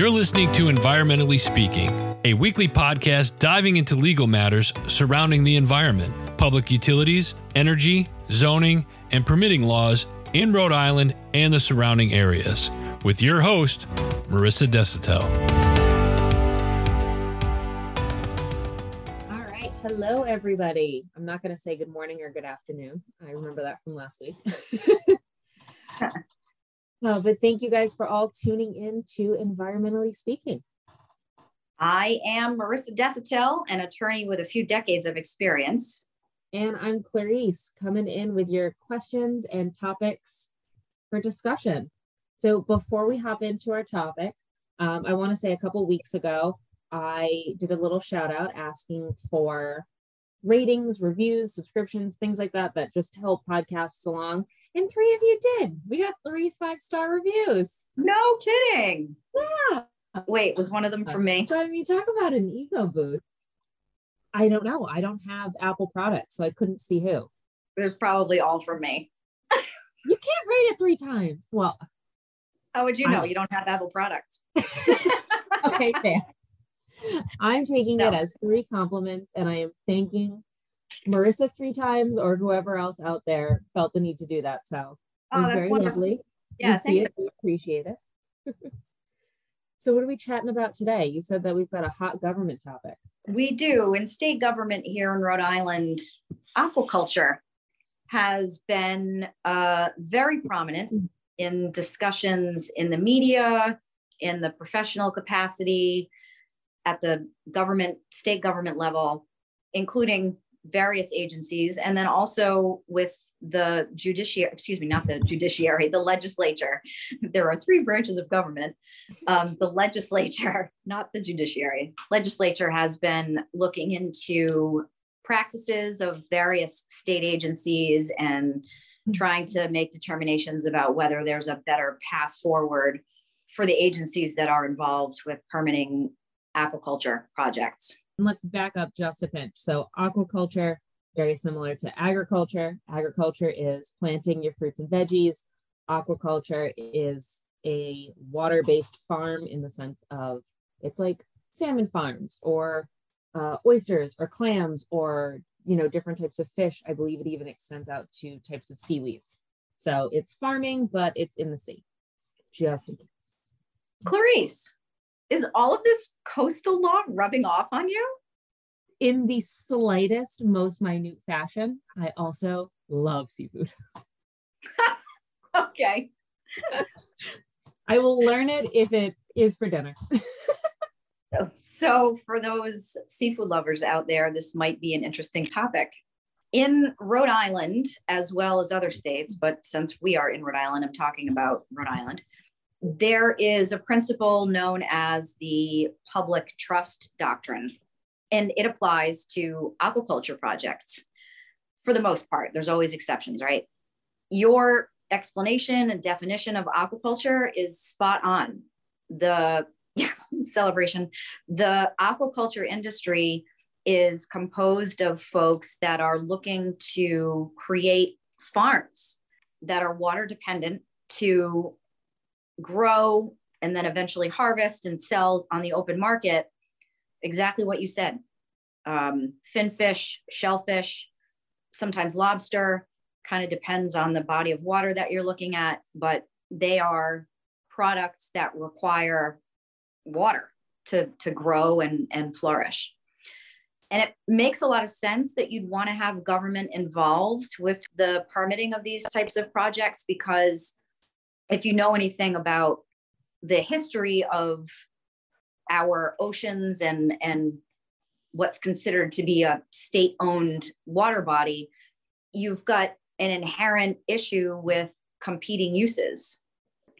You're listening to Environmentally Speaking, a weekly podcast diving into legal matters surrounding the environment, public utilities, energy, zoning, and permitting laws in Rhode Island and the surrounding areas, with your host, Marissa Desautel. All right. Hello, everybody. I'm not going to say good morning or good afternoon. I remember that from last week. oh, but thank you guys for all tuning in to Environmentally Speaking. I am Marissa Desautel, an attorney with a few decades of experience. And I'm Clarice coming in with your questions and topics for discussion. So before we hop into our topic, um, I want to say a couple weeks ago, I did a little shout out asking for ratings, reviews, subscriptions, things like that, that just help podcasts along. And three of you did. We got three five star reviews. No kidding. Yeah. Wait, was one of them from me? So I mean, talk about an ego boost. I don't know. I don't have Apple products, so I couldn't see who. It was probably all from me. you can't rate it three times. Well, how would you know? You don't have Apple products. okay, fair. I'm taking no. it as three compliments, and I am thanking Marissa three times or whoever else out there felt the need to do that. So oh, that's very wonderful. lovely. Yeah, we see it, we appreciate it. so, what are we chatting about today? You said that we've got a hot government topic. We do. In state government here in Rhode Island, aquaculture has been uh, very prominent in discussions in the media, in the professional capacity, at the government, state government level, including various agencies, and then also with the judiciary, excuse me, not the judiciary, the legislature. There are three branches of government. Um, the legislature, not the judiciary, legislature has been looking into practices of various state agencies and mm-hmm. trying to make determinations about whether there's a better path forward for the agencies that are involved with permitting aquaculture projects. And let's back up just a pinch. So, aquaculture, very similar to agriculture. Agriculture is planting your fruits and veggies. Aquaculture is a water based farm in the sense of it's like salmon farms or uh, oysters or clams or you know different types of fish i believe it even extends out to types of seaweeds so it's farming but it's in the sea just in case clarice is all of this coastal law rubbing off on you? In the slightest, most minute fashion. I also love seafood. okay. I will learn it if it is for dinner. so, for those seafood lovers out there, this might be an interesting topic. In Rhode Island, as well as other states, but since we are in Rhode Island, I'm talking about Rhode Island there is a principle known as the public trust doctrine, and it applies to aquaculture projects for the most part. There's always exceptions, right? Your explanation and definition of aquaculture is spot on. The yes, celebration, the aquaculture industry is composed of folks that are looking to create farms that are water dependent to grow and then eventually harvest and sell on the open market exactly what you said. Um, finfish shellfish sometimes lobster kind of depends on the body of water that you're looking at but they are products that require water to, to grow and, and flourish. And it makes a lot of sense that you'd want to have government involved with the permitting of these types of projects because if you know anything about the history of our oceans and and what's considered to be a state owned water body you've got an inherent issue with competing uses.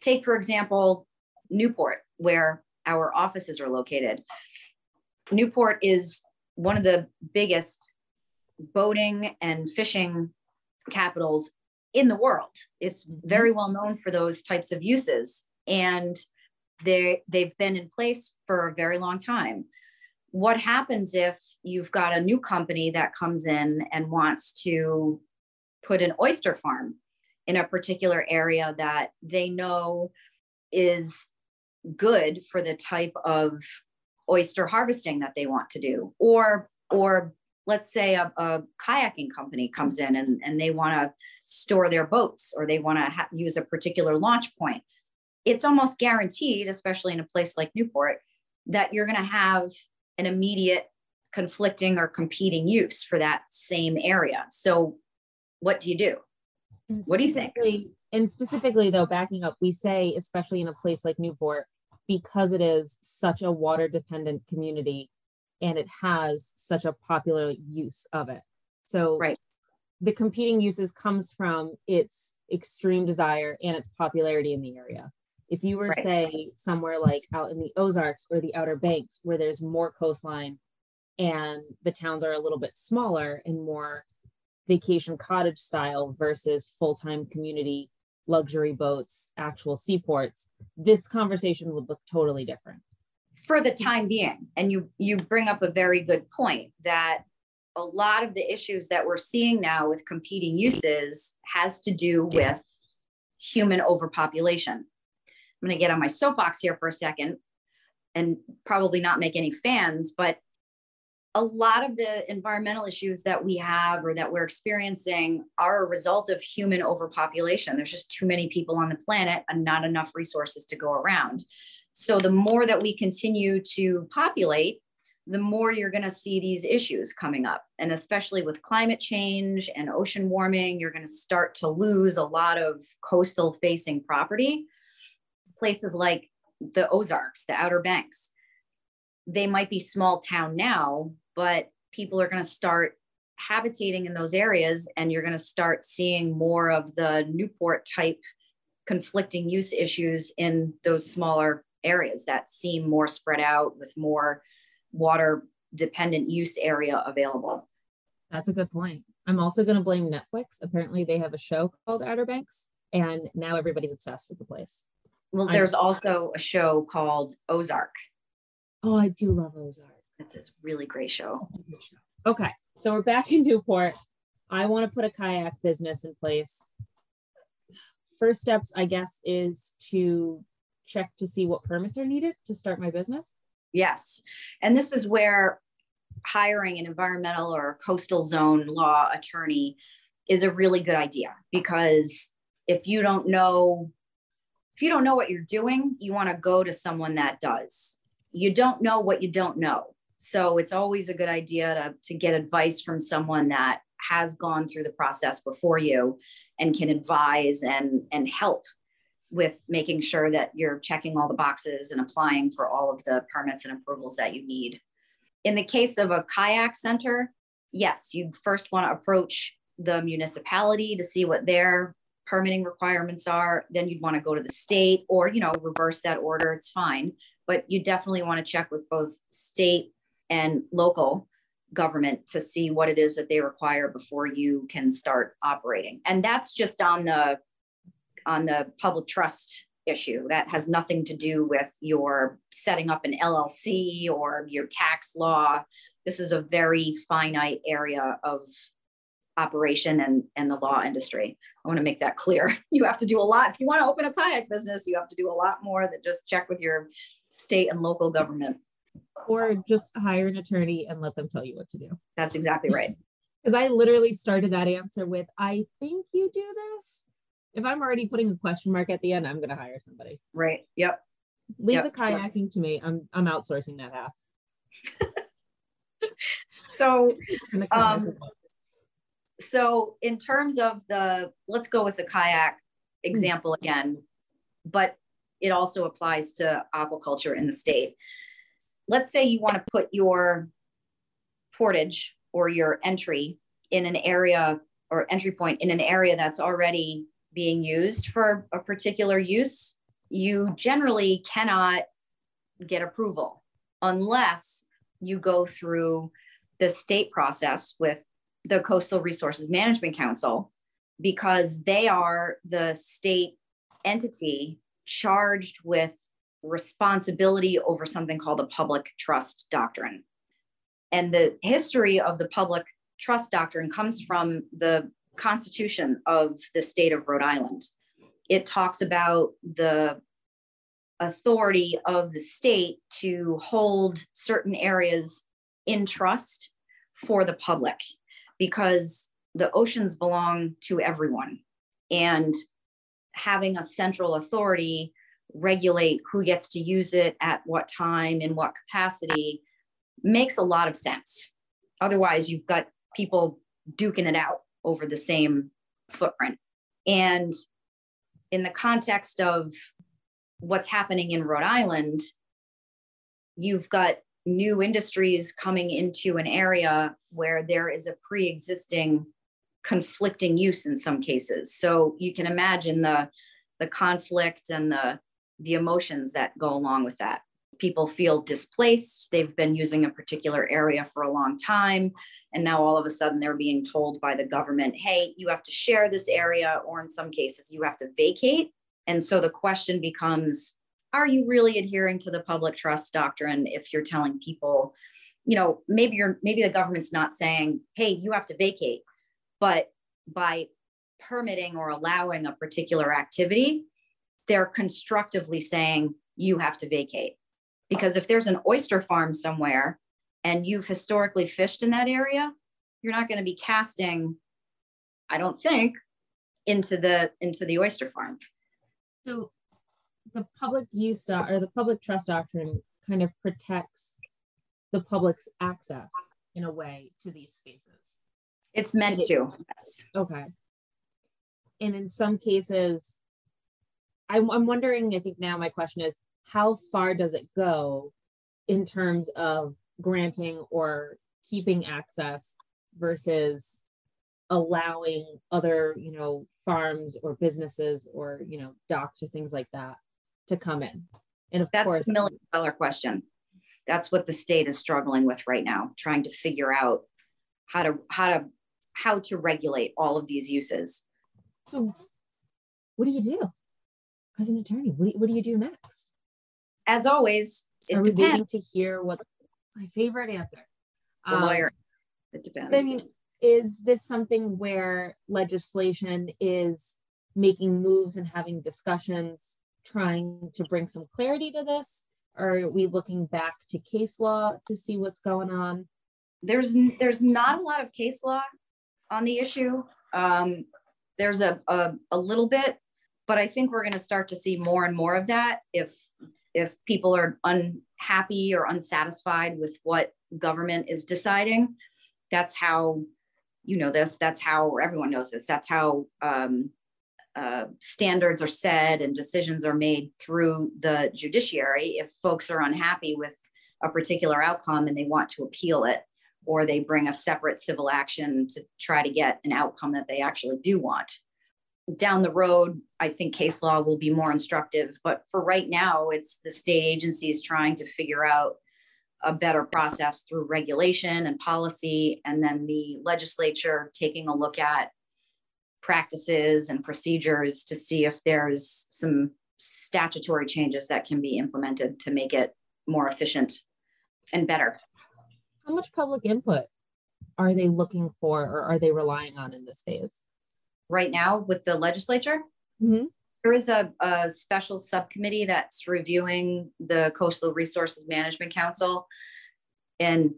Take for example newport where our offices are located. Newport is one of the biggest boating and fishing capitals in the world. It's mm-hmm. very well known for those types of uses. And they they've been in place for a very long time. What happens if you've got a new company that comes in and wants to put an oyster farm in a particular area that they know is good for the type of oyster harvesting that they want to do or or let's say a, a kayaking company comes in and, and they want to store their boats or they want to ha- use a particular launch point it's almost guaranteed especially in a place like newport that you're going to have an immediate conflicting or competing use for that same area so what do you do And What do you think? And specifically, though, backing up, we say, especially in a place like Newport, because it is such a water dependent community and it has such a popular use of it. So, Right. the competing uses comes from its extreme desire and its popularity in the area. If you were, Right. say, somewhere like out in the Ozarks or the Outer Banks, where there's more coastline and the towns are a little bit smaller and more vacation cottage style versus full-time community luxury boats actual seaports this conversation would look totally different for the time being and you you bring up a very good point that a lot of the issues that we're seeing now with competing uses has to do with human overpopulation. I'm going to get on my soapbox here for a second and probably not make any fans but a lot of the environmental issues that we have or that we're experiencing are a result of human overpopulation. There's just too many people on the planet and not enough resources to go around so the more that we continue to populate, the more you're going to see these issues coming up. And especially with climate change and ocean warming, you're going to start to lose a lot of coastal facing property. Places like the Ozarks, the Outer Banks, they might be small town now, but people are going to start habitating in those areas and you're going to start seeing more of the Newport type conflicting use issues in those smaller areas that seem more spread out with more water dependent use area available. that's a good point. I'm also going to blame netflix. Apparently they have a show called outer banks and now everybody's obsessed with the place. Well, I- there's also a show called Ozark. oh i do love ozark. It's this really great show. okay so we're back in newport. I want to put a kayak business in place. First steps i guess is to check to see what permits are needed to start my business Yes. And this is where hiring an environmental or coastal zone law attorney is a really good idea because if you don't know if you don't know what you're doing, you want to go to someone that does. You don't know what you don't know. So it's always a good idea to, to get advice from someone that has gone through the process before you and can advise and, and help with making sure that you're checking all the boxes and applying for all of the permits and approvals that you need. In the case of a kayak center, yes, you first want to approach the municipality to see what their permitting requirements are. Then you'd want to go to the state or, you know, reverse that order. It's fine. But you definitely want to check with both state and local government to see what it is that they require before you can start operating. And that's just on the on the public trust issue. That has nothing to do with your setting up an LLC or your tax law. This is a very finite area of operation and, and the law industry. I want to make that clear. You have to do a lot. If you want to open a kayak business, you have to do a lot more than just check with your state and local government. or just hire an attorney and let them tell you what to do That's exactly right. because I literally started that answer with, I think you do this. If I'm already putting a question mark at the end, I'm going to hire somebody. Right. Yep. Leave Yep, the yep. kayaking to me. I'm I'm outsourcing that half. So And the kayak Um, so in terms of the let's go with the kayak example again but it also applies to aquaculture in the state let's say you want to put your portage or your entry in an area or entry point in an area that's already being used for a particular use you generally cannot get approval unless you go through the state process with the Coastal Resources Management Council because they are the state entity charged with responsibility over something called the public trust doctrine. And the history of the public trust doctrine comes from the Constitution of the state of Rhode Island. It talks about the authority of the state to hold certain areas in trust for the public because the oceans belong to everyone. And having a central authority regulate who gets to use it at what time in what capacity makes a lot of sense. Otherwise, you've got people duking it out over the same footprint. And in the context of what's happening in Rhode Island, you've got new industries coming into an area where there is a pre existing conflicting use in some cases. So you can imagine the, the conflict and the, the emotions that go along with that. People feel displaced. They've been using a particular area for a long time. And now all of a sudden they're being told by the government, hey, you have to share this area, or in some cases, you have to vacate. And so the question becomes are you really adhering to the public trust doctrine if you're telling people, you know, maybe you're maybe the government's not saying, hey, you have to vacate, but by permitting or allowing a particular activity, they're constructively saying you have to vacate. Because if there's an oyster farm somewhere and you've historically fished in that area, you're not going to be casting, I don't think, into the into the oyster farm. So the public use or the public trust doctrine kind of protects the public's access in a way to these spaces. It's meant to. Yes. Okay. And in some cases, I'm, I'm wondering, I think now my question is how far does it go in terms of granting or keeping access versus allowing other, you know, farms or businesses or, you know, docks or things like that to come in. And of That's course, the million dollar question. That's what the state is struggling with right now, trying to figure out how to how to how to regulate all of these uses. So, what do you do as an attorney? What do you, what do, you do next? As always, it Are depends. waiting to hear what my favorite answer? The um, lawyer. It depends. I mean, is this something where legislation is making moves and having discussions trying to bring some clarity to this? Or are we looking back to case law to see what's going on? There's there's not a lot of case law on the issue. Um, there's a, a, a little bit, but I think we're going to start to see more and more of that if if people are unhappy or unsatisfied with what government is deciding. That's how you know this. That's how everyone knows this. That's how um, uh, standards are set and decisions are made through the judiciary if folks are unhappy with a particular outcome and they want to appeal it or they bring a separate civil action to try to get an outcome that they actually do want down the road i think case law will be more instructive but for right now it's the state agencies trying to figure out a better process through regulation and policy and then the legislature taking a look at practices and procedures to see if there's some statutory changes that can be implemented to make it more efficient and better. How much public input are they looking for or are they relying on in this phase? Right now, with the legislature, mm-hmm. there is a, a special subcommittee that's reviewing the Coastal Resources Management Council, and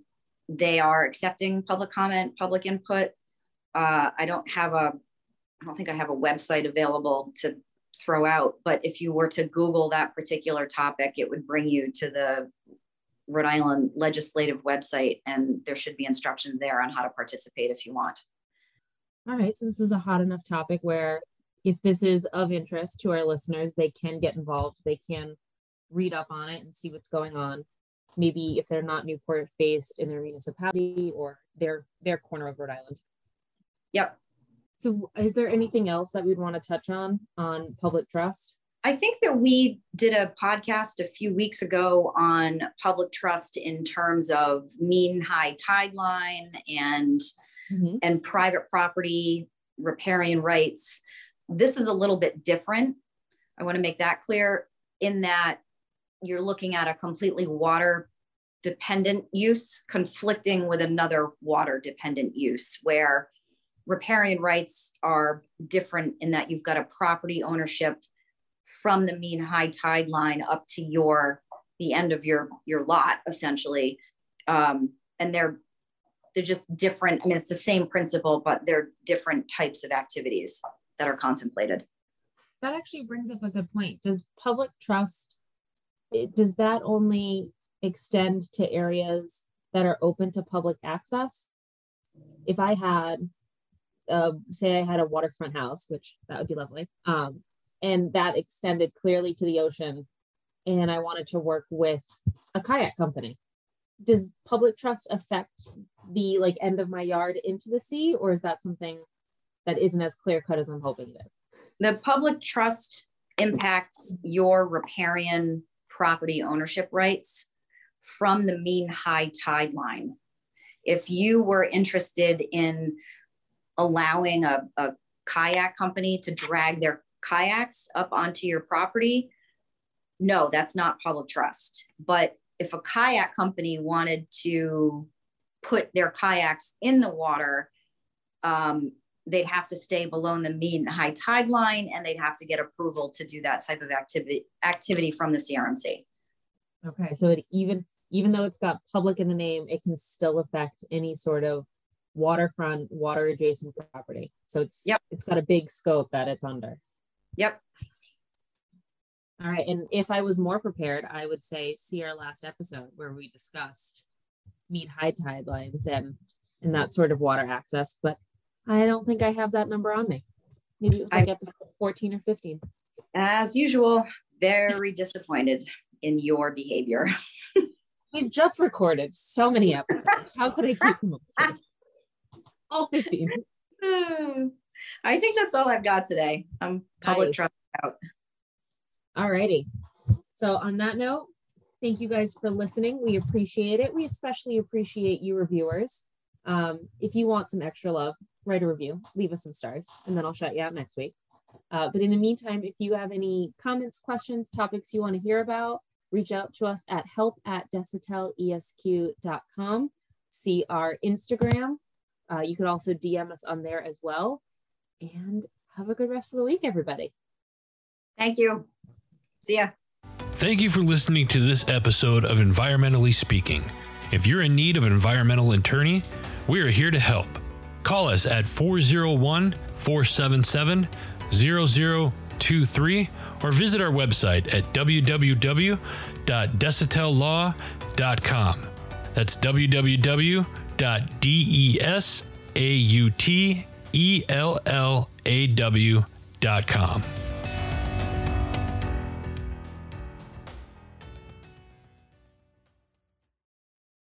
they are accepting public comment, public input. Uh, I don't have a I don't think I have a website available to throw out, but if you were to Google that particular topic, it would bring you to the Rhode Island legislative website, and there should be instructions there on how to participate if you want. All right, so this is a hot enough topic where if this is of interest to our listeners, they can get involved. They can read up on it and see what's going on. Maybe if they're not Newport based in their municipality or their their corner of Rhode Island. Yep. So, is there anything else that we'd want to touch on on public trust? I think that we did a podcast a few weeks ago on public trust in terms of mean high tide line and mm-hmm. and private property riparian rights. This is a little bit different. I want to make that clear in that you're looking at a completely water dependent use conflicting with another water dependent use where riparian rights are different in that you've got a property ownership from the mean high tide line up to your the end of your your lot essentially. Um, and they're they're just different. I mean it's the same principle but they're different types of activities that are contemplated. That actually brings up a good point. Does public trust does that only extend to areas that are open to public access? If i had uh, say i had a waterfront house which that would be lovely um, and that extended clearly to the ocean and i wanted to work with a kayak company does public trust affect the like end of my yard into the sea or is that something that isn't as clear cut as i'm hoping it is. The public trust impacts your riparian property ownership rights from the mean high tide line. If you were interested in allowing a, a kayak company to drag their kayaks up onto your property no that's not public trust. But if a kayak company wanted to put their kayaks in the water, um, they'd have to stay below the mean high tide line and they'd have to get approval to do that type of activity activity from the CRMC. Okay, so it even even though it's got public in the name, it can still affect any sort of waterfront, water adjacent property. So it's yep. it's got a big scope that it's under. Yep. All right. And if I was more prepared, I would say see our last episode where we discussed mean high tide lines and and that sort of water access. But I don't think I have that number on me. Maybe it was like I, episode 14 or 15. As usual, very disappointed in your behavior. We've just recorded so many episodes. How could I keep them up? All 15. I think that's all I've got today. I'm public nice. trust out. All righty. So on that note, thank you guys for listening. We appreciate it. We especially appreciate you reviewers. Um, if you want some extra love, write a review, leave us some stars, and then I'll shout you out next week. Uh, but in the meantime, if you have any comments, questions, topics you want to hear about, reach out to us at help at desautelesq.com. See our Instagram. Uh, you could also DM us on there as well. And have a good rest of the week, everybody. Thank you. See ya. Thank you for listening to this episode of Environmentally Speaking. If you're in need of an environmental attorney, we are here to help. Call us at 401 477 0023 or visit our website at www.desautellaw.com. That's www.desautellaw.com.